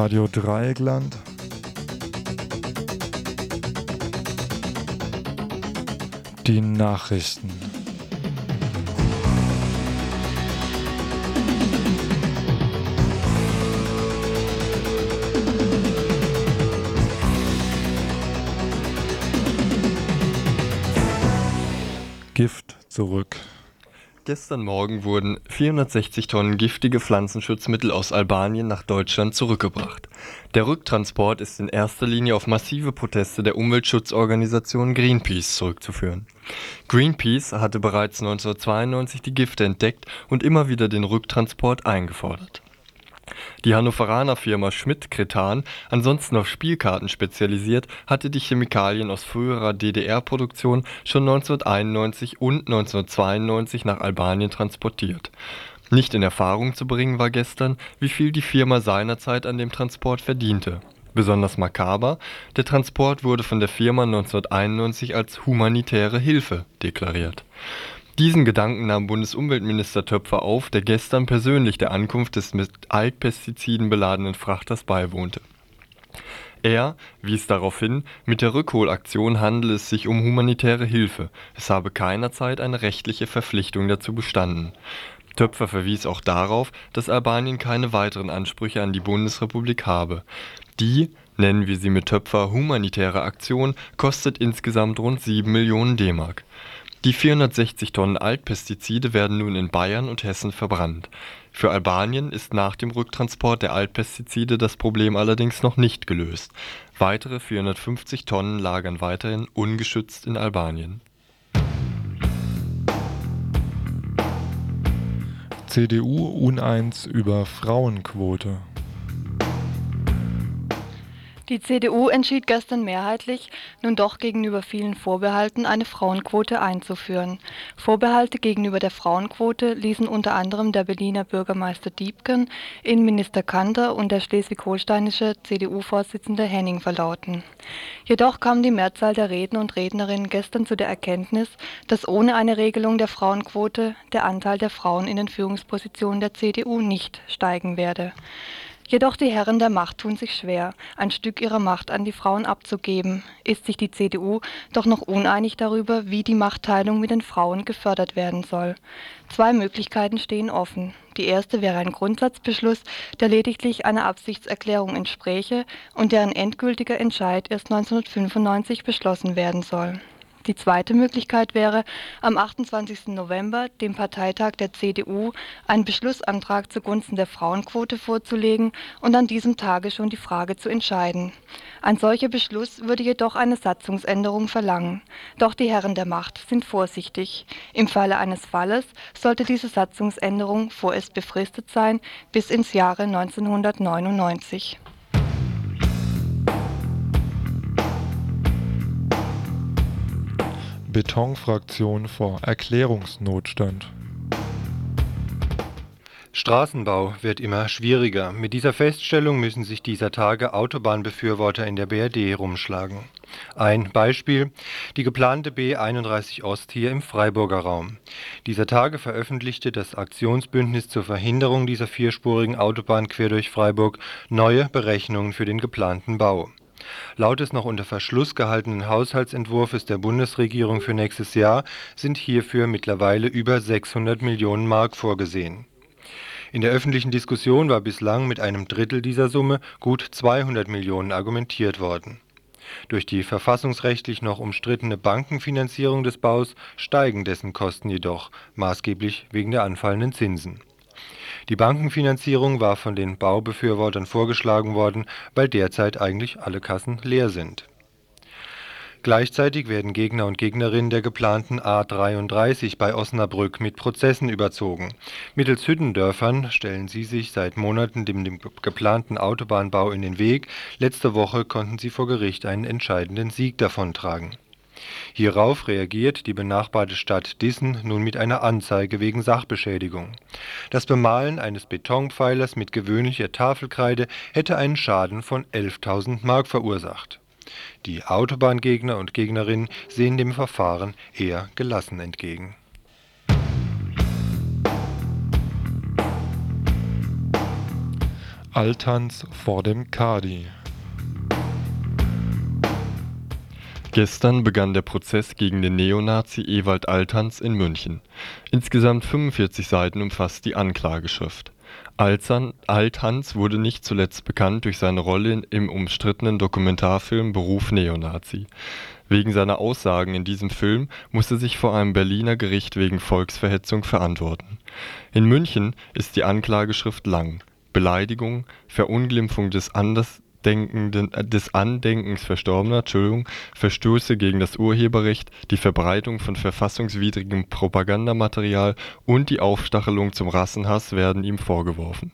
Radio Dreieckland. Die Nachrichten. Gift zurück. Gestern Morgen wurden 460 Tonnen giftige Pflanzenschutzmittel aus Albanien nach Deutschland zurückgebracht. Der Rücktransport ist in erster Linie auf massive Proteste der Umweltschutzorganisation Greenpeace zurückzuführen. Greenpeace hatte bereits 1992 die Gifte entdeckt und immer wieder den Rücktransport eingefordert. Die Hannoveraner Firma Schmidt-Kretan, ansonsten auf Spielkarten spezialisiert, hatte die Chemikalien aus früherer DDR-Produktion schon 1991 und 1992 nach Albanien transportiert. Nicht in Erfahrung zu bringen war gestern, wie viel die Firma seinerzeit an dem Transport verdiente. Besonders makaber, der Transport wurde von der Firma 1991 als humanitäre Hilfe deklariert. Diesen Gedanken nahm Bundesumweltminister Töpfer auf, der gestern persönlich der Ankunft des mit Altpestiziden beladenen Frachters beiwohnte. Er wies darauf hin, mit der Rückholaktion handele es sich um humanitäre Hilfe, es habe keinerzeit eine rechtliche Verpflichtung dazu bestanden. Töpfer verwies auch darauf, dass Albanien keine weiteren Ansprüche an die Bundesrepublik habe. Die, nennen wir sie mit Töpfer humanitäre Aktion, kostet insgesamt rund 7 Millionen D-Mark. Die 460 Tonnen Altpestizide werden nun in Bayern und Hessen verbrannt. Für Albanien ist nach dem Rücktransport der Altpestizide das Problem allerdings noch nicht gelöst. Weitere 450 Tonnen lagern weiterhin ungeschützt in Albanien. CDU uneins über Frauenquote. Die CDU entschied gestern mehrheitlich, nun doch gegenüber vielen Vorbehalten eine Frauenquote einzuführen. Vorbehalte gegenüber der Frauenquote ließen unter anderem der Berliner Bürgermeister Diebken, Innenminister Kanter und der schleswig-holsteinische CDU-Vorsitzende Henning verlauten. Jedoch kam die Mehrzahl der Redner und Rednerinnen gestern zu der Erkenntnis, dass ohne eine Regelung der Frauenquote der Anteil der Frauen in den Führungspositionen der CDU nicht steigen werde. Jedoch die Herren der Macht tun sich schwer, ein Stück ihrer Macht an die Frauen abzugeben. Ist sich die CDU doch noch uneinig darüber, wie die Machtteilung mit den Frauen gefördert werden soll. Zwei Möglichkeiten stehen offen. Die erste wäre ein Grundsatzbeschluss, der lediglich einer Absichtserklärung entspräche und deren endgültiger Entscheid erst 1995 beschlossen werden soll. Die zweite Möglichkeit wäre, am 28. November, dem Parteitag der CDU, einen Beschlussantrag zugunsten der Frauenquote vorzulegen und an diesem Tage schon die Frage zu entscheiden. Ein solcher Beschluss würde jedoch eine Satzungsänderung verlangen. Doch die Herren der Macht sind vorsichtig. Im Falle eines Falles sollte diese Satzungsänderung vorerst befristet sein bis ins Jahre 1999. Betonfraktion vor Erklärungsnotstand. Straßenbau wird immer schwieriger. Mit dieser Feststellung müssen sich dieser Tage Autobahnbefürworter in der BRD rumschlagen. Ein Beispiel, die geplante B31 Ost hier im Freiburger Raum. Dieser Tage veröffentlichte das Aktionsbündnis zur Verhinderung dieser vierspurigen Autobahn quer durch Freiburg neue Berechnungen für den geplanten Bau. Laut des noch unter Verschluss gehaltenen Haushaltsentwurfes der Bundesregierung für nächstes Jahr sind hierfür mittlerweile über 600 Millionen Mark vorgesehen. In der öffentlichen Diskussion war bislang mit einem Drittel dieser Summe, gut 200 Millionen, argumentiert worden. Durch die verfassungsrechtlich noch umstrittene Bankenfinanzierung des Baus steigen dessen Kosten jedoch, maßgeblich wegen der anfallenden Zinsen die Bankenfinanzierung war von den Baubefürwortern vorgeschlagen worden, weil derzeit eigentlich alle Kassen leer sind. Gleichzeitig werden Gegner und Gegnerinnen der geplanten A 33 bei Osnabrück mit Prozessen überzogen. Mittels Hüttendörfern stellen sie sich seit Monaten dem, dem geplanten Autobahnbau in den Weg. Letzte Woche konnten sie vor Gericht einen entscheidenden Sieg davontragen Hierauf reagiert die benachbarte Stadt Dissen nun mit einer Anzeige wegen Sachbeschädigung. Das Bemalen eines Betonpfeilers mit gewöhnlicher Tafelkreide hätte einen Schaden von 11.000 Mark verursacht. Die Autobahngegner und Gegnerinnen sehen dem Verfahren eher gelassen entgegen. Altanz vor dem Kadi. Gestern begann der Prozess gegen den Neonazi Ewald Altanz in München. Insgesamt 45 Seiten umfasst die Anklageschrift. Altanz wurde nicht zuletzt bekannt durch seine Rolle im umstrittenen Dokumentarfilm Beruf Neonazi. Wegen seiner Aussagen in diesem Film muss er sich vor einem Berliner Gericht wegen Volksverhetzung verantworten. In München ist die Anklageschrift lang: Beleidigung, Verunglimpfung des Anders Denkenden, äh, des Andenkens Verstorbener, Verstöße gegen das Urheberrecht, die Verbreitung von verfassungswidrigem Propagandamaterial und die Aufstachelung zum Rassenhass werden ihm vorgeworfen.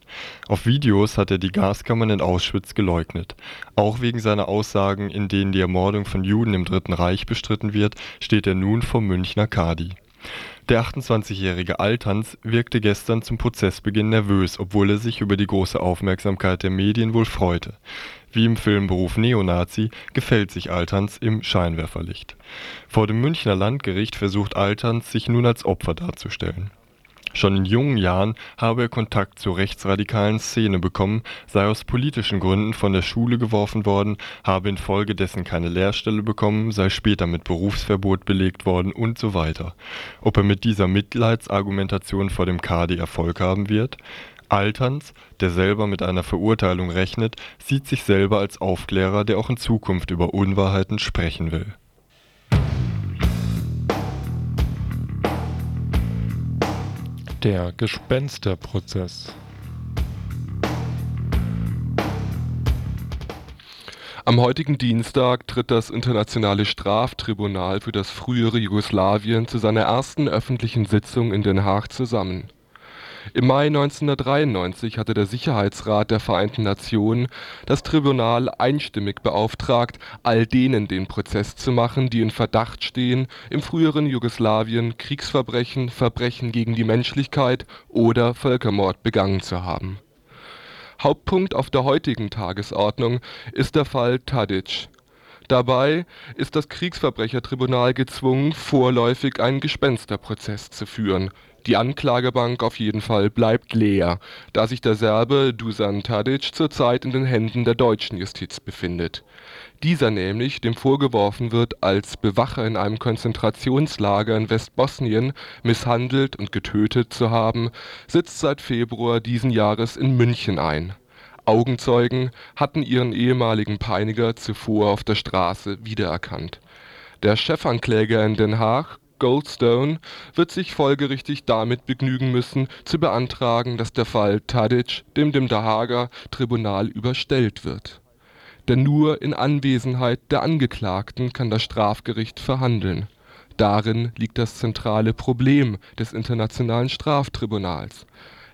Auf Videos hat er die Gaskammern in Auschwitz geleugnet. Auch wegen seiner Aussagen, in denen die Ermordung von Juden im Dritten Reich bestritten wird, steht er nun vor Münchner Kadi. Der 28-jährige Altanz wirkte gestern zum Prozessbeginn nervös, obwohl er sich über die große Aufmerksamkeit der Medien wohl freute. Wie im Film Beruf Neonazi gefällt sich Altanz im Scheinwerferlicht. Vor dem Münchner Landgericht versucht Altanz sich nun als Opfer darzustellen Schon in jungen Jahren habe er Kontakt zur rechtsradikalen Szene bekommen, sei aus politischen Gründen von der Schule geworfen worden, habe infolgedessen keine Lehrstelle bekommen, sei später mit Berufsverbot belegt worden und so weiter. Ob er mit dieser Mitleidsargumentation vor dem Kadi Erfolg haben wird? Altanz, der selber mit einer Verurteilung rechnet, sieht sich selber als Aufklärer, der auch in Zukunft über Unwahrheiten sprechen will Der Gespensterprozess. Am heutigen Dienstag tritt das Internationale Straftribunal für das frühere Jugoslawien zu seiner ersten öffentlichen Sitzung in Den Haag zusammen im Mai 1993 hatte der Sicherheitsrat der Vereinten Nationen das Tribunal einstimmig beauftragt, all denen den Prozess zu machen, die in Verdacht stehen, im früheren Jugoslawien Kriegsverbrechen, Verbrechen gegen die Menschlichkeit oder Völkermord begangen zu haben. Hauptpunkt auf der heutigen Tagesordnung ist der Fall Tadic. Dabei ist das Kriegsverbrechertribunal gezwungen, vorläufig einen Gespensterprozess zu führen die Anklagebank auf jeden Fall bleibt leer, da sich der Serbe Dusan Tadic zurzeit in den Händen der deutschen Justiz befindet. Dieser nämlich, dem vorgeworfen wird, als Bewacher in einem Konzentrationslager in Westbosnien misshandelt und getötet zu haben, sitzt seit Februar diesen Jahres in München ein. Augenzeugen hatten ihren ehemaligen Peiniger zuvor auf der Straße wiedererkannt. Der Chefankläger in Den Haag Goldstone wird sich folgerichtig damit begnügen müssen, zu beantragen, dass der Fall Tadic dem dem Haager Tribunal überstellt wird. Denn nur in Anwesenheit der Angeklagten kann das Strafgericht verhandeln. Darin liegt das zentrale Problem des Internationalen Straftribunals.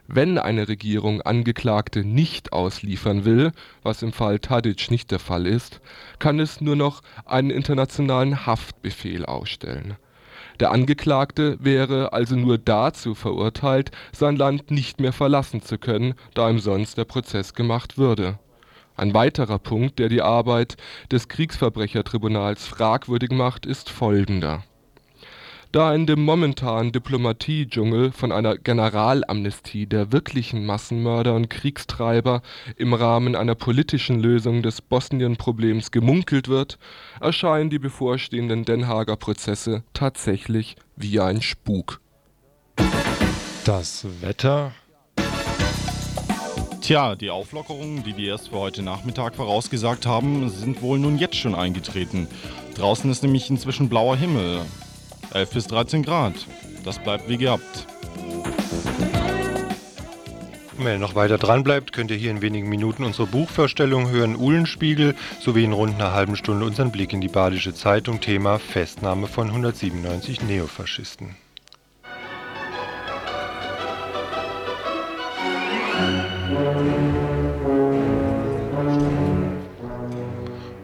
Wenn eine Regierung Angeklagte nicht ausliefern will, was im Fall Tadic nicht der Fall ist, kann es nur noch einen internationalen Haftbefehl ausstellen der Angeklagte wäre also nur dazu verurteilt, sein Land nicht mehr verlassen zu können, da ihm sonst der Prozess gemacht würde. Ein weiterer Punkt, der die Arbeit des Kriegsverbrechertribunals fragwürdig macht, ist folgender da in dem momentanen Diplomatie-Dschungel von einer Generalamnestie der wirklichen Massenmörder und Kriegstreiber im Rahmen einer politischen Lösung des Bosnien-Problems gemunkelt wird, erscheinen die bevorstehenden Den Haager Prozesse tatsächlich wie ein Spuk. Das Wetter Tja, die Auflockerungen, die wir erst für heute Nachmittag vorausgesagt haben, sind wohl nun jetzt schon eingetreten. Draußen ist nämlich inzwischen blauer Himmel. 11 bis 13 Grad. Das bleibt wie gehabt. Wenn ihr noch weiter dran bleibt, könnt ihr hier in wenigen Minuten unsere Buchvorstellung hören, Uhlenspiegel, sowie in rund einer halben Stunde unseren Blick in die Badische Zeitung, Thema Festnahme von 197 Neofaschisten.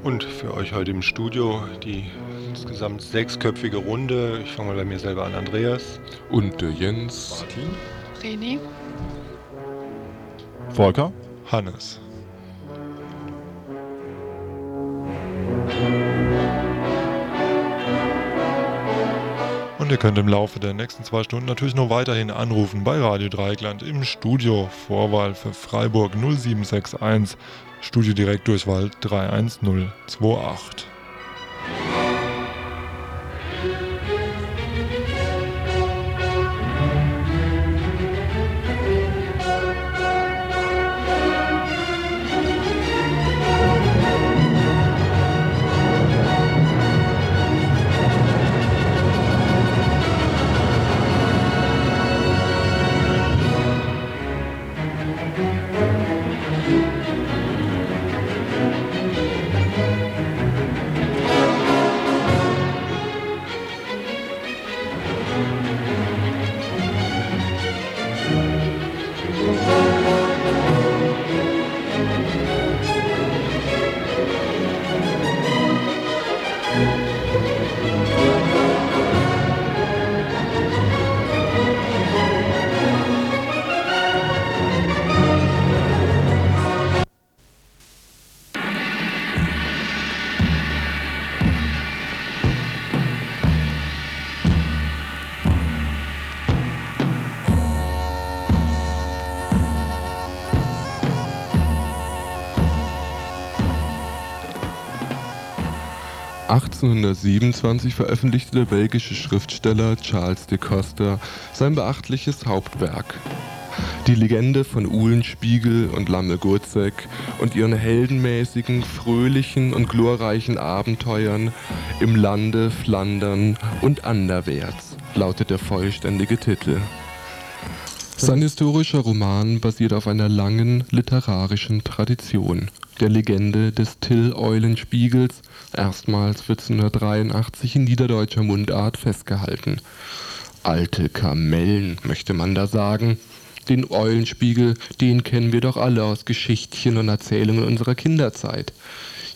Und für euch heute im Studio die insgesamt sechsköpfige Runde. Ich fange mal bei mir selber an. Andreas. Und der Jens. Martin. René. Volker. Hannes. Und ihr könnt im Laufe der nächsten zwei Stunden natürlich noch weiterhin anrufen bei Radio Dreigland im Studio. Vorwahl für Freiburg 0761, Studio direkt Durchwahl 31028. 1827 veröffentlichte der belgische Schriftsteller Charles de Coster sein beachtliches Hauptwerk. Die Legende von Uhlenspiegel und Lamme Gurzek und ihren heldenmäßigen, fröhlichen und glorreichen Abenteuern im Lande Flandern und anderwärts lautet der vollständige Titel. Sein historischer Roman basiert auf einer langen literarischen Tradition, der Legende des Till Eulenspiegels erstmals 1483 in niederdeutscher Mundart festgehalten. Alte Kamellen, möchte man da sagen. Den Eulenspiegel, den kennen wir doch alle aus Geschichtchen und Erzählungen unserer Kinderzeit.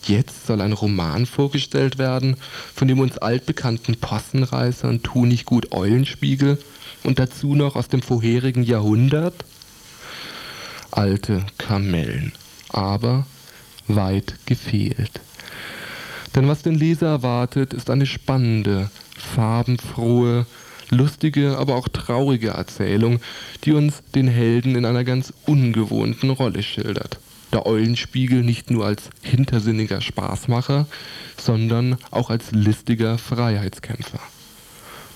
Jetzt soll ein Roman vorgestellt werden, von dem uns altbekannten Possenreißer und Tunichgut Eulenspiegel und dazu noch aus dem vorherigen Jahrhundert? Alte Kamellen. Aber weit gefehlt. Denn was den Leser erwartet, ist eine spannende, farbenfrohe, lustige, aber auch traurige Erzählung, die uns den Helden in einer ganz ungewohnten Rolle schildert. Der Eulenspiegel nicht nur als hintersinniger Spaßmacher, sondern auch als listiger Freiheitskämpfer.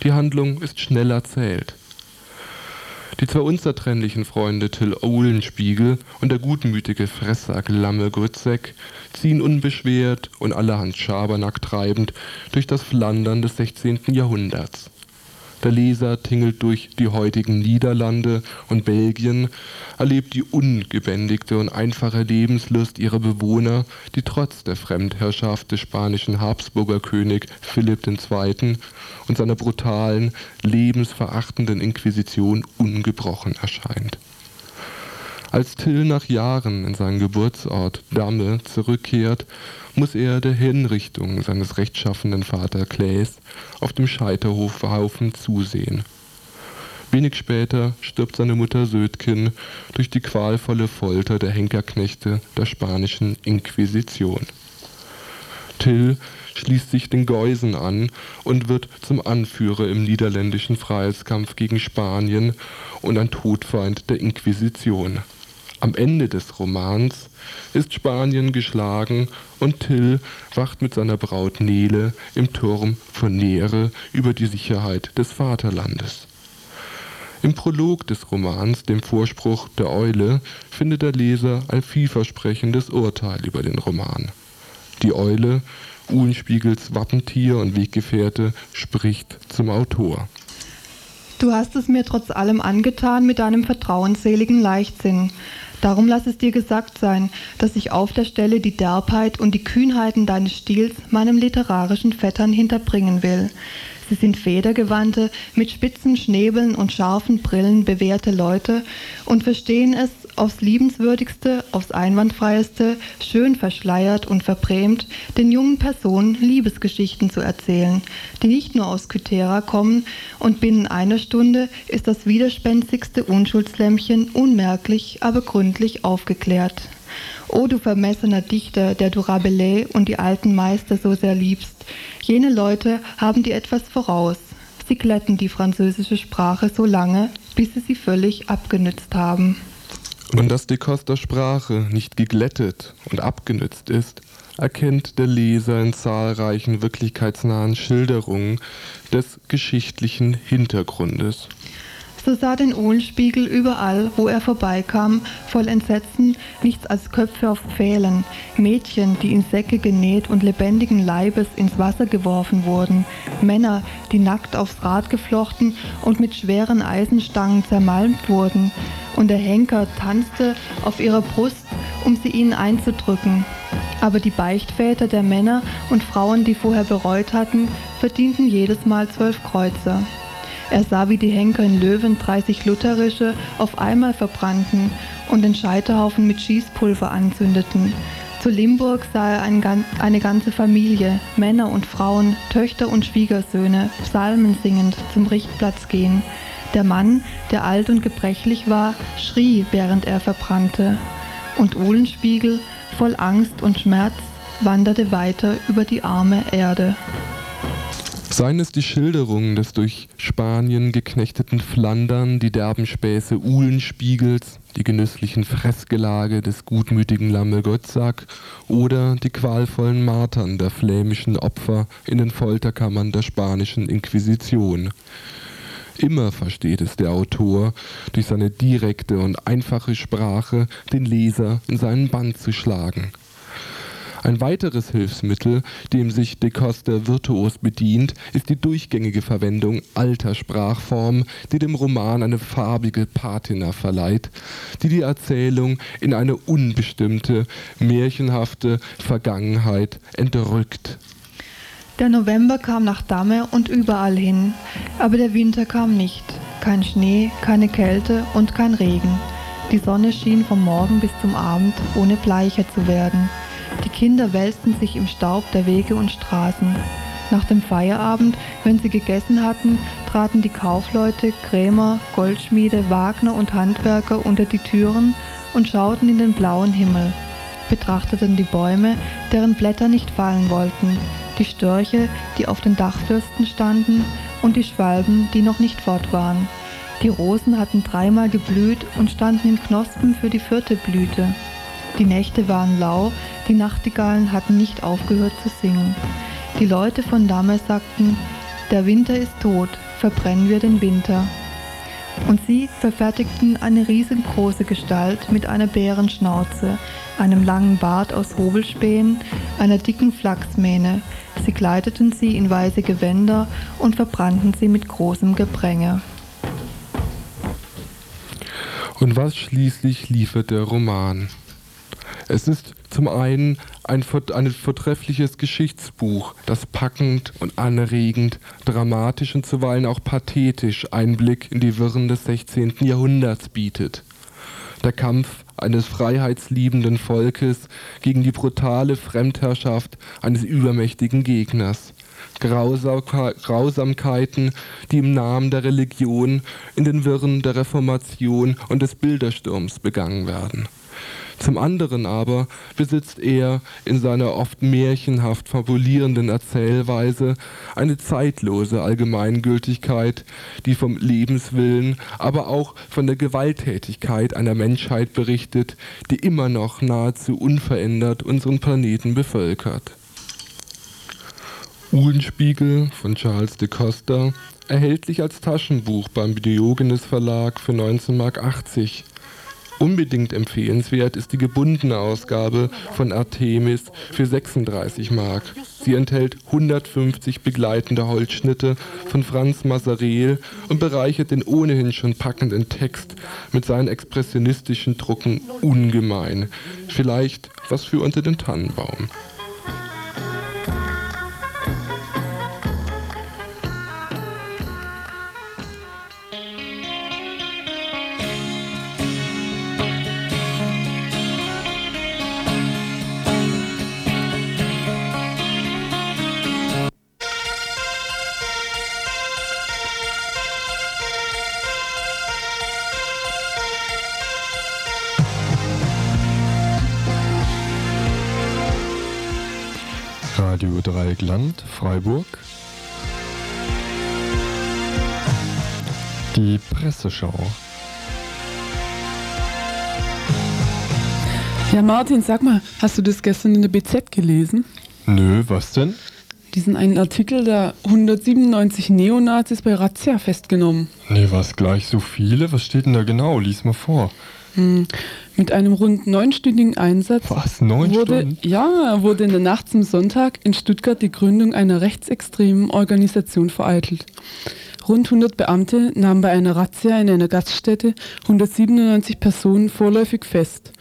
Die Handlung ist schnell erzählt. Die zwei unzertrennlichen Freunde Till Ohlenspiegel und der gutmütige Fressack Lamme Grützek ziehen unbeschwert und allerhand Schabernack treibend durch das Flandern des 16. Jahrhunderts. Der Leser tingelt durch die heutigen Niederlande und Belgien, erlebt die ungebändigte und einfache Lebenslust ihrer Bewohner, die trotz der Fremdherrschaft des spanischen Habsburger König Philipp II. und seiner brutalen, lebensverachtenden Inquisition ungebrochen erscheint. Als Till nach Jahren in seinen Geburtsort Damme zurückkehrt, muss er der Hinrichtung seines rechtschaffenen Vater Claes auf dem Scheiterhofhaufen zusehen. Wenig später stirbt seine Mutter Södkin durch die qualvolle Folter der Henkerknechte der spanischen Inquisition. Till schließt sich den Geusen an und wird zum Anführer im niederländischen Freiheitskampf gegen Spanien und ein Todfeind der Inquisition. Am Ende des Romans ist Spanien geschlagen und Till wacht mit seiner Braut Nele im Turm von Neere über die Sicherheit des Vaterlandes. Im Prolog des Romans, dem Vorspruch der Eule, findet der Leser ein vielversprechendes Urteil über den Roman. Die Eule, Uhlenspiegels Wappentier und Weggefährte, spricht zum Autor. Du hast es mir trotz allem angetan mit deinem vertrauensseligen Leichtsinn. Darum lass es dir gesagt sein, dass ich auf der Stelle die Derbheit und die Kühnheiten deines Stils meinem literarischen Vettern hinterbringen will. Sie sind federgewandte, mit spitzen Schnäbeln und scharfen Brillen bewährte Leute und verstehen es, aufs liebenswürdigste, aufs einwandfreieste, schön verschleiert und verbrämt, den jungen Personen Liebesgeschichten zu erzählen, die nicht nur aus Kythera kommen und binnen einer Stunde ist das widerspenstigste Unschuldslämmchen unmerklich, aber gründlich aufgeklärt. O du vermessener Dichter, der du Rabelais und die alten Meister so sehr liebst, jene Leute haben dir etwas voraus. Sie glätten die französische Sprache so lange, bis sie sie völlig abgenützt haben. Und dass die Costa Sprache nicht geglättet und abgenützt ist, erkennt der Leser in zahlreichen wirklichkeitsnahen Schilderungen des geschichtlichen Hintergrundes. So sah den Ohlenspiegel überall, wo er vorbeikam, voll Entsetzen nichts als Köpfe auf Pfählen, Mädchen, die in Säcke genäht und lebendigen Leibes ins Wasser geworfen wurden, Männer, die nackt aufs Rad geflochten und mit schweren Eisenstangen zermalmt wurden, und der Henker tanzte auf ihrer Brust, um sie ihnen einzudrücken. Aber die Beichtväter der Männer und Frauen, die vorher bereut hatten, verdienten jedes Mal zwölf Kreuzer. Er sah, wie die Henker in Löwen 30 lutherische auf einmal verbrannten und den Scheiterhaufen mit Schießpulver anzündeten. Zu Limburg sah er ein, eine ganze Familie, Männer und Frauen, Töchter und Schwiegersöhne, Psalmen singend zum Richtplatz gehen. Der Mann, der alt und gebrechlich war, schrie, während er verbrannte. Und Uhlenspiegel, voll Angst und Schmerz, wanderte weiter über die arme Erde. Seien es die Schilderungen des durch Spanien geknechteten Flandern, die derben Späße Uhlenspiegels, die genüsslichen Fressgelage des gutmütigen Lamme Gottsack oder die qualvollen Martern der flämischen Opfer in den Folterkammern der spanischen Inquisition. Immer versteht es der Autor, durch seine direkte und einfache Sprache den Leser in seinen Band zu schlagen – ein weiteres Hilfsmittel, dem sich De Costa virtuos bedient, ist die durchgängige Verwendung alter Sprachformen, die dem Roman eine farbige Patina verleiht, die die Erzählung in eine unbestimmte, märchenhafte Vergangenheit entrückt. Der November kam nach Damme und überall hin, aber der Winter kam nicht. Kein Schnee, keine Kälte und kein Regen. Die Sonne schien vom Morgen bis zum Abend, ohne bleicher zu werden. Die Kinder wälzten sich im Staub der Wege und Straßen. Nach dem Feierabend, wenn sie gegessen hatten, traten die Kaufleute, Krämer, Goldschmiede, Wagner und Handwerker unter die Türen und schauten in den blauen Himmel, betrachteten die Bäume, deren Blätter nicht fallen wollten, die Störche, die auf den Dachfürsten standen, und die Schwalben, die noch nicht fort waren. Die Rosen hatten dreimal geblüht und standen in Knospen für die vierte Blüte. Die Nächte waren lau, die Nachtigallen hatten nicht aufgehört zu singen. Die Leute von Damme sagten, der Winter ist tot, verbrennen wir den Winter. Und sie verfertigten eine riesengroße Gestalt mit einer Bärenschnauze, einem langen Bart aus Hobelspänen, einer dicken Flachsmähne. Sie kleideten sie in weiße Gewänder und verbrannten sie mit großem Gepränge. Und was schließlich liefert der Roman? Es ist zum einen ein, ein vortreffliches Geschichtsbuch, das packend und anregend, dramatisch und zuweilen auch pathetisch Einblick in die Wirren des 16. Jahrhunderts bietet. Der Kampf eines freiheitsliebenden Volkes gegen die brutale Fremdherrschaft eines übermächtigen Gegners. Grausamkeiten, die im Namen der Religion in den Wirren der Reformation und des Bildersturms begangen werden. Zum anderen aber besitzt er in seiner oft märchenhaft fabulierenden Erzählweise eine zeitlose Allgemeingültigkeit, die vom Lebenswillen, aber auch von der Gewalttätigkeit einer Menschheit berichtet, die immer noch nahezu unverändert unseren Planeten bevölkert. Uhlenspiegel von Charles de Costa, erhältlich als Taschenbuch beim Diogenes Verlag für 19,80 Mark Unbedingt empfehlenswert ist die gebundene Ausgabe von Artemis für 36 Mark. Sie enthält 150 begleitende Holzschnitte von Franz Massarel und bereichert den ohnehin schon packenden Text mit seinen expressionistischen Drucken ungemein. Vielleicht was für unter den Tannenbaum. Dreieckland Freiburg Die Presseschau. Ja, Martin, sag mal, hast du das gestern in der BZ gelesen? Nö, was denn? Diesen einen Artikel da 197 Neonazis bei Razzia festgenommen. Nee, was gleich so viele? Was steht denn da genau? Lies mal vor. Hm. Mit einem rund neunstündigen Einsatz Was? Neun wurde, Stunden? ja, wurde in der Nacht zum Sonntag in Stuttgart die Gründung einer rechtsextremen Organisation vereitelt. Rund 100 Beamte nahmen bei einer Razzia in einer Gaststätte 197 Personen vorläufig fest,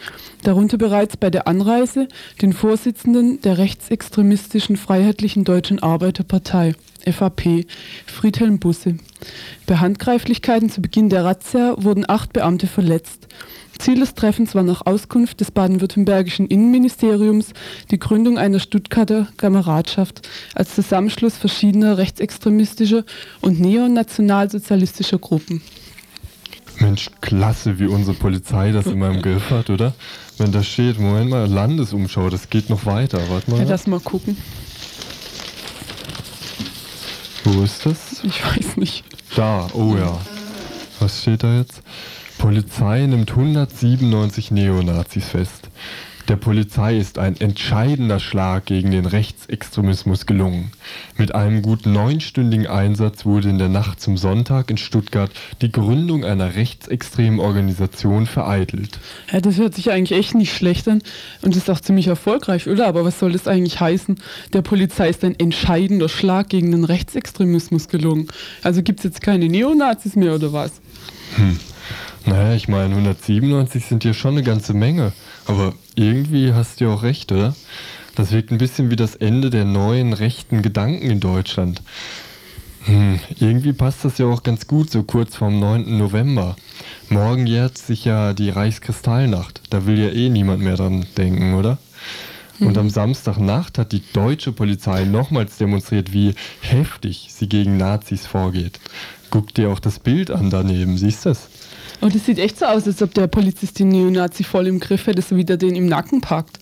darunter bereits bei der Anreise den Vorsitzenden der rechtsextremistischen Freiheitlichen Deutschen Arbeiterpartei, FAP, Friedhelm Busse. Bei Handgreiflichkeiten zu Beginn der Razzia wurden acht Beamte verletzt. Ziel des Treffens war nach Auskunft des baden-württembergischen Innenministeriums die Gründung einer Stuttgarter Kameradschaft als Zusammenschluss verschiedener rechtsextremistischer und neonationalsozialistischer Gruppen. Mensch, klasse, wie unsere Polizei das immer im Griff hat, oder? Wenn da steht, Moment mal, Landesumschau, das geht noch weiter. Warte mal. Ja, lass mal gucken. Wo ist das? Ich weiß nicht. Da, oh ja. Was steht da jetzt? Polizei nimmt 197 Neonazis fest. Der Polizei ist ein entscheidender Schlag gegen den Rechtsextremismus gelungen. Mit einem gut neunstündigen Einsatz wurde in der Nacht zum Sonntag in Stuttgart die Gründung einer rechtsextremen Organisation vereitelt. Ja, das hört sich eigentlich echt nicht schlecht an und ist auch ziemlich erfolgreich, oder? Aber was soll das eigentlich heißen? Der Polizei ist ein entscheidender Schlag gegen den Rechtsextremismus gelungen. Also gibt es jetzt keine Neonazis mehr oder was? Hm. Naja, ich meine, 197 sind ja schon eine ganze Menge. Aber irgendwie hast du ja auch recht, oder? Das wirkt ein bisschen wie das Ende der neuen rechten Gedanken in Deutschland. Hm, irgendwie passt das ja auch ganz gut, so kurz vorm 9. November. Morgen jährt sich ja die Reichskristallnacht. Da will ja eh niemand mehr dran denken, oder? Und am Samstagnacht hat die deutsche Polizei nochmals demonstriert, wie heftig sie gegen Nazis vorgeht. Guck dir auch das Bild an daneben, siehst du das? Und es sieht echt so aus, als ob der Polizist den Neonazi voll im Griff hätte, so wie der den im Nacken packt.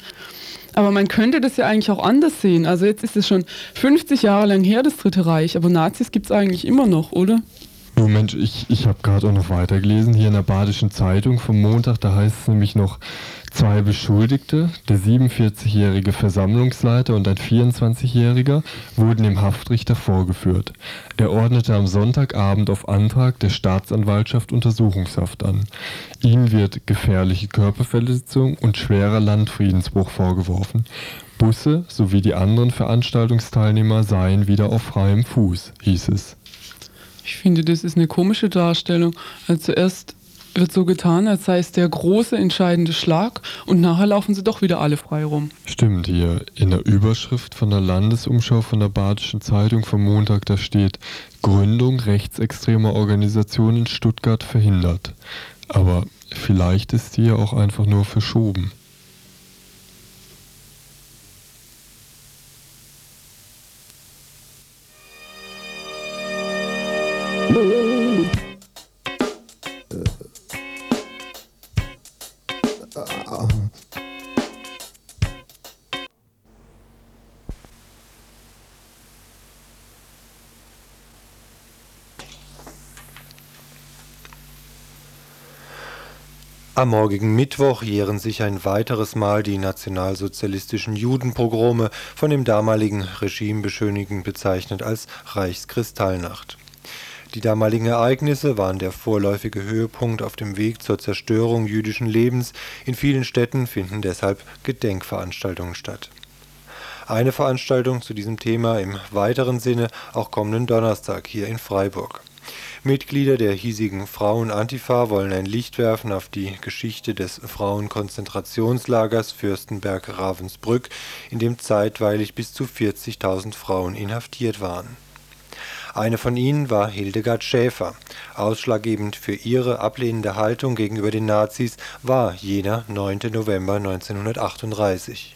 Aber man könnte das ja eigentlich auch anders sehen. Also jetzt ist es schon 50 Jahre lang her, das Dritte Reich, aber Nazis gibt es eigentlich immer noch, oder? Mensch, ich, ich habe gerade auch noch weitergelesen hier in der Badischen Zeitung vom Montag, da heißt es nämlich noch, zwei Beschuldigte, der 47-jährige Versammlungsleiter und ein 24-jähriger, wurden dem Haftrichter vorgeführt. Er ordnete am Sonntagabend auf Antrag der Staatsanwaltschaft Untersuchungshaft an. Ihnen wird gefährliche Körperverletzung und schwerer Landfriedensbruch vorgeworfen. Busse sowie die anderen Veranstaltungsteilnehmer seien wieder auf freiem Fuß, hieß es. Ich finde, das ist eine komische Darstellung. Also zuerst wird so getan, als sei es der große entscheidende Schlag und nachher laufen sie doch wieder alle frei rum. Stimmt hier. In der Überschrift von der Landesumschau von der Badischen Zeitung vom Montag, da steht Gründung rechtsextremer Organisation in Stuttgart verhindert. Aber vielleicht ist die ja auch einfach nur verschoben. Am morgigen Mittwoch jähren sich ein weiteres Mal die nationalsozialistischen Judenpogrome von dem damaligen Regime beschönigend bezeichnet als Reichskristallnacht. Die damaligen Ereignisse waren der vorläufige Höhepunkt auf dem Weg zur Zerstörung jüdischen Lebens. In vielen Städten finden deshalb Gedenkveranstaltungen statt. Eine Veranstaltung zu diesem Thema im weiteren Sinne auch kommenden Donnerstag hier in Freiburg. Mitglieder der hiesigen Frauen-Antifa wollen ein Licht werfen auf die Geschichte des Frauenkonzentrationslagers Fürstenberg-Ravensbrück, in dem zeitweilig bis zu 40.000 Frauen inhaftiert waren. Eine von ihnen war Hildegard Schäfer. Ausschlaggebend für ihre ablehnende Haltung gegenüber den Nazis war jener 9. November 1938.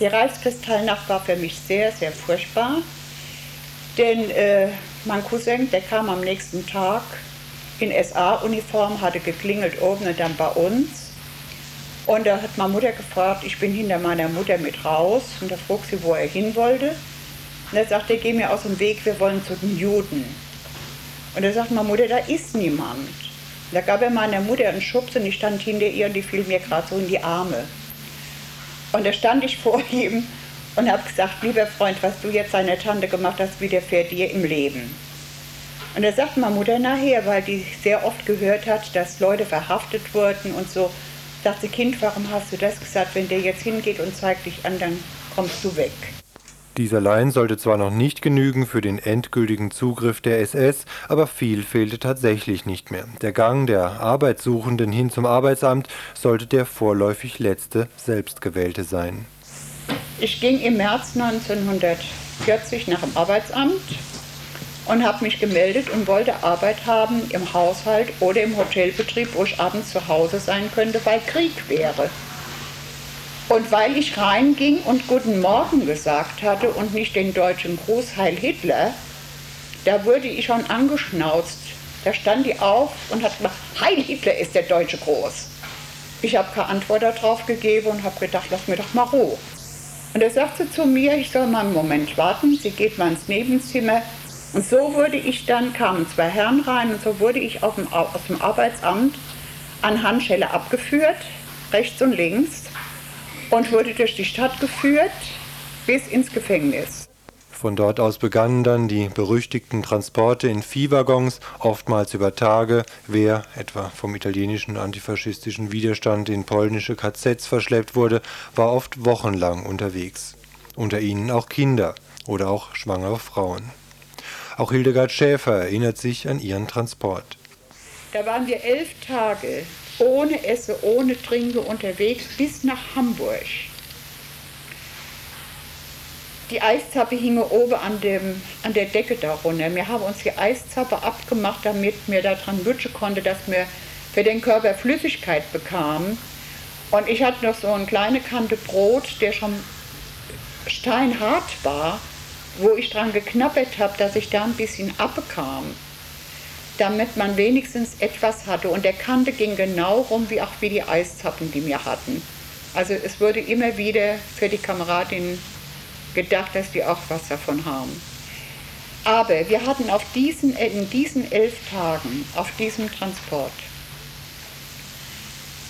Die Reichskristallnacht war für mich sehr, sehr furchtbar, denn äh, mein Cousin, der kam am nächsten Tag in SA-Uniform, hatte geklingelt oben und dann bei uns. Und da hat meine Mutter gefragt, ich bin hinter meiner Mutter mit raus und da frug sie, wo er hin wollte. Und er sagte, geh mir aus dem Weg, wir wollen zu den Juden. Und da sagt meine Mutter, da ist niemand. Da gab er meiner Mutter einen Schubs und ich stand hinter ihr und die fiel mir gerade so in die Arme. Und da stand ich vor ihm und habe gesagt, lieber Freund, was du jetzt deiner Tante gemacht hast, widerfährt dir im Leben. Und da sagt meine Mutter nachher, weil die sehr oft gehört hat, dass Leute verhaftet wurden und so, sagt sie, Kind, warum hast du das gesagt? Wenn der jetzt hingeht und zeigt dich an, dann kommst du weg. Dies allein sollte zwar noch nicht genügen für den endgültigen Zugriff der SS, aber viel fehlte tatsächlich nicht mehr. Der Gang der Arbeitssuchenden hin zum Arbeitsamt sollte der vorläufig letzte selbstgewählte sein. Ich ging im März 1940 nach dem Arbeitsamt und habe mich gemeldet und wollte Arbeit haben im Haushalt oder im Hotelbetrieb, wo ich abends zu Hause sein könnte, weil Krieg wäre. Und weil ich reinging und Guten Morgen gesagt hatte und nicht den deutschen Gruß Heil Hitler, da wurde ich schon angeschnauzt. Da stand die auf und hat gesagt, Heil Hitler ist der deutsche Gruß. Ich habe keine Antwort darauf gegeben und habe gedacht, lass mir doch mal Ruhe. Und er sagte zu mir, ich soll mal einen Moment warten. Sie geht mal ins Nebenzimmer, und so wurde ich dann, kamen zwei Herren rein und so wurde ich aus dem Arbeitsamt an Handschelle abgeführt, rechts und links, und wurde durch die Stadt geführt bis ins Gefängnis. Von dort aus begannen dann die berüchtigten Transporte in Viehwaggons, oftmals über Tage. Wer etwa vom italienischen antifaschistischen Widerstand in polnische KZs verschleppt wurde, war oft wochenlang unterwegs. Unter ihnen auch Kinder oder auch schwangere Frauen. Auch Hildegard Schäfer erinnert sich an ihren Transport. Da waren wir elf Tage ohne Essen, ohne Trinken unterwegs bis nach Hamburg. Die Eiszappe hing oben an, dem, an der Decke darunter. Wir haben uns die Eiszappe abgemacht, damit wir daran lutschen konnten, dass wir für den Körper Flüssigkeit bekamen. Und ich hatte noch so eine kleine Kante Brot, der schon steinhart war wo ich dran geknappert habe, dass ich da ein bisschen abbekam, damit man wenigstens etwas hatte. Und der Kante ging genau rum, wie auch wie die Eiszappen, die wir hatten. Also es wurde immer wieder für die Kameradin gedacht, dass die auch was davon haben. Aber wir hatten auf diesen, in diesen elf Tagen, auf diesem Transport,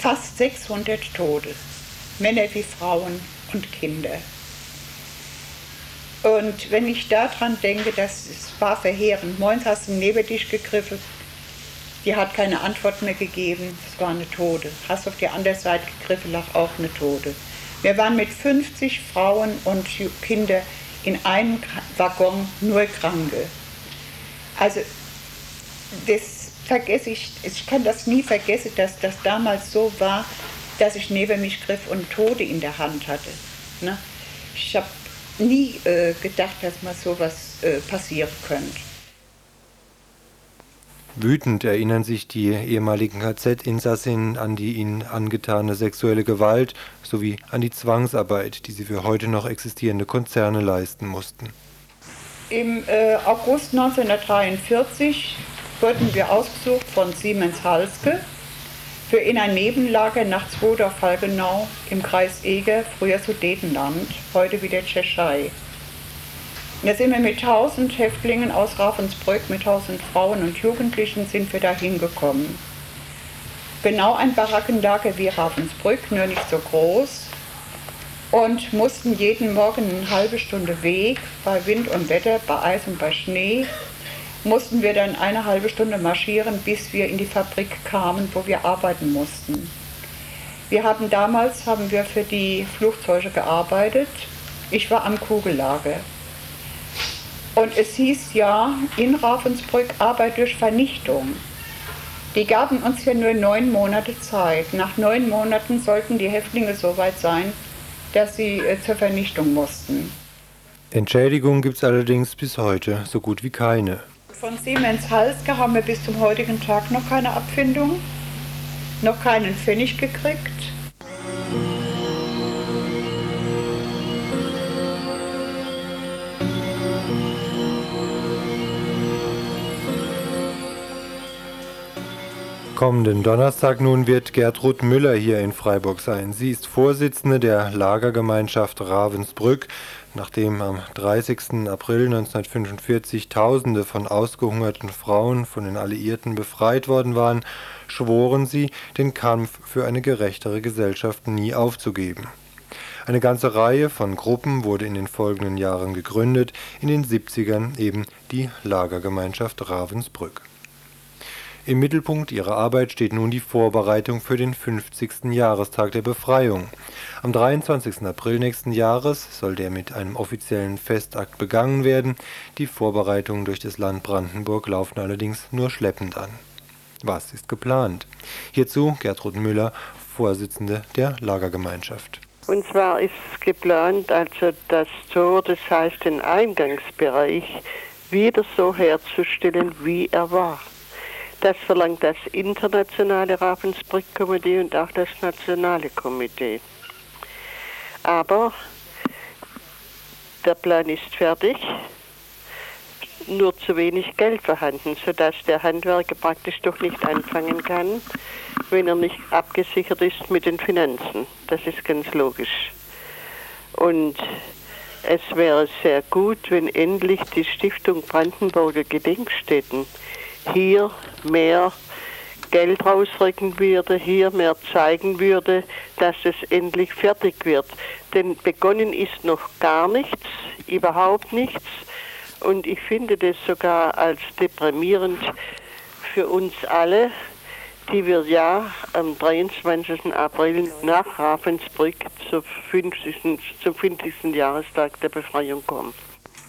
fast 600 Tote, Männer wie Frauen und Kinder. Und wenn ich daran denke, das war verheerend. Moins hast du neben dich gegriffen, die hat keine Antwort mehr gegeben, es war eine Tode. Hast auf die andere Seite gegriffen, lag auch eine Tode. Wir waren mit 50 Frauen und Kindern in einem Waggon nur Kranke. Also das vergesse ich, ich kann das nie vergessen, dass das damals so war, dass ich neben mich griff und Tode in der Hand hatte. Ne? Ich habe nie äh, gedacht, dass mal sowas äh, passieren könnte. Wütend erinnern sich die ehemaligen KZ-Insassinnen an die ihnen angetane sexuelle Gewalt sowie an die Zwangsarbeit, die sie für heute noch existierende Konzerne leisten mussten. Im äh, August 1943 wurden wir ausgesucht von Siemens Halske für in ein Nebenlager nach Zwoder-Falgenau im Kreis Eger, früher Sudetenland, heute wieder Tschechei. Da sind wir mit 1000 Häftlingen aus Ravensbrück, mit 1000 Frauen und Jugendlichen sind wir da hingekommen. Genau ein Barackenlager wie Ravensbrück, nur nicht so groß. Und mussten jeden Morgen eine halbe Stunde Weg bei Wind und Wetter, bei Eis und bei Schnee mussten wir dann eine halbe Stunde marschieren, bis wir in die Fabrik kamen, wo wir arbeiten mussten. Wir haben damals haben wir für die Flugzeuge gearbeitet. Ich war am Kugellager. Und es hieß ja in Ravensbrück Arbeit durch Vernichtung. Die gaben uns ja nur neun Monate Zeit. Nach neun Monaten sollten die Häftlinge so weit sein, dass sie äh, zur Vernichtung mussten. Entschädigung gibt es allerdings bis heute so gut wie keine. Von Siemens Halske haben wir bis zum heutigen Tag noch keine Abfindung, noch keinen Pfennig gekriegt. Kommenden Donnerstag nun wird Gertrud Müller hier in Freiburg sein. Sie ist Vorsitzende der Lagergemeinschaft Ravensbrück. Nachdem am 30. April 1945 Tausende von ausgehungerten Frauen von den Alliierten befreit worden waren, schworen sie, den Kampf für eine gerechtere Gesellschaft nie aufzugeben. Eine ganze Reihe von Gruppen wurde in den folgenden Jahren gegründet, in den 70ern eben die Lagergemeinschaft Ravensbrück. Im Mittelpunkt ihrer Arbeit steht nun die Vorbereitung für den 50. Jahrestag der Befreiung. Am 23. April nächsten Jahres soll der mit einem offiziellen Festakt begangen werden. Die Vorbereitungen durch das Land Brandenburg laufen allerdings nur schleppend an. Was ist geplant? Hierzu Gertrud Müller, Vorsitzende der Lagergemeinschaft. Und zwar ist geplant, also das Tor, das heißt den Eingangsbereich, wieder so herzustellen, wie er war. Das verlangt das internationale Ravensbrück-Komitee und auch das nationale Komitee. Aber der Plan ist fertig, nur zu wenig Geld vorhanden, sodass der Handwerker praktisch doch nicht anfangen kann, wenn er nicht abgesichert ist mit den Finanzen. Das ist ganz logisch. Und es wäre sehr gut, wenn endlich die Stiftung Brandenburger Gedenkstätten hier mehr Geld rausrücken würde, hier mehr zeigen würde, dass es endlich fertig wird. Denn begonnen ist noch gar nichts, überhaupt nichts. Und ich finde das sogar als deprimierend für uns alle, die wir ja am 23. April nach Ravensbrück zum 50. zum 50. Jahrestag der Befreiung kommen.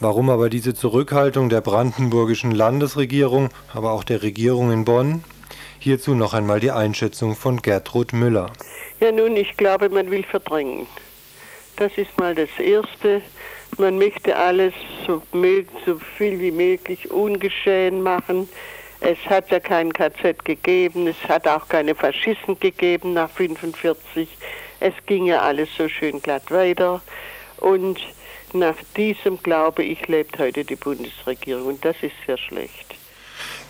Warum aber diese Zurückhaltung der brandenburgischen Landesregierung, aber auch der Regierung in Bonn? Hierzu noch einmal die Einschätzung von Gertrud Müller. Ja, nun, ich glaube, man will verdrängen. Das ist mal das Erste. Man möchte alles so, so viel wie möglich ungeschehen machen. Es hat ja kein KZ gegeben, es hat auch keine Faschisten gegeben nach 1945. Es ging ja alles so schön glatt weiter. Und nach diesem glaube ich lebt heute die Bundesregierung und das ist sehr schlecht.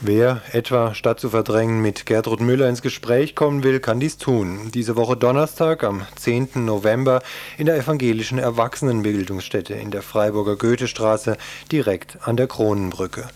Wer etwa statt zu verdrängen mit Gertrud Müller ins Gespräch kommen will, kann dies tun. Diese Woche Donnerstag am 10. November in der evangelischen Erwachsenenbildungsstätte in der Freiburger Goethestraße direkt an der Kronenbrücke.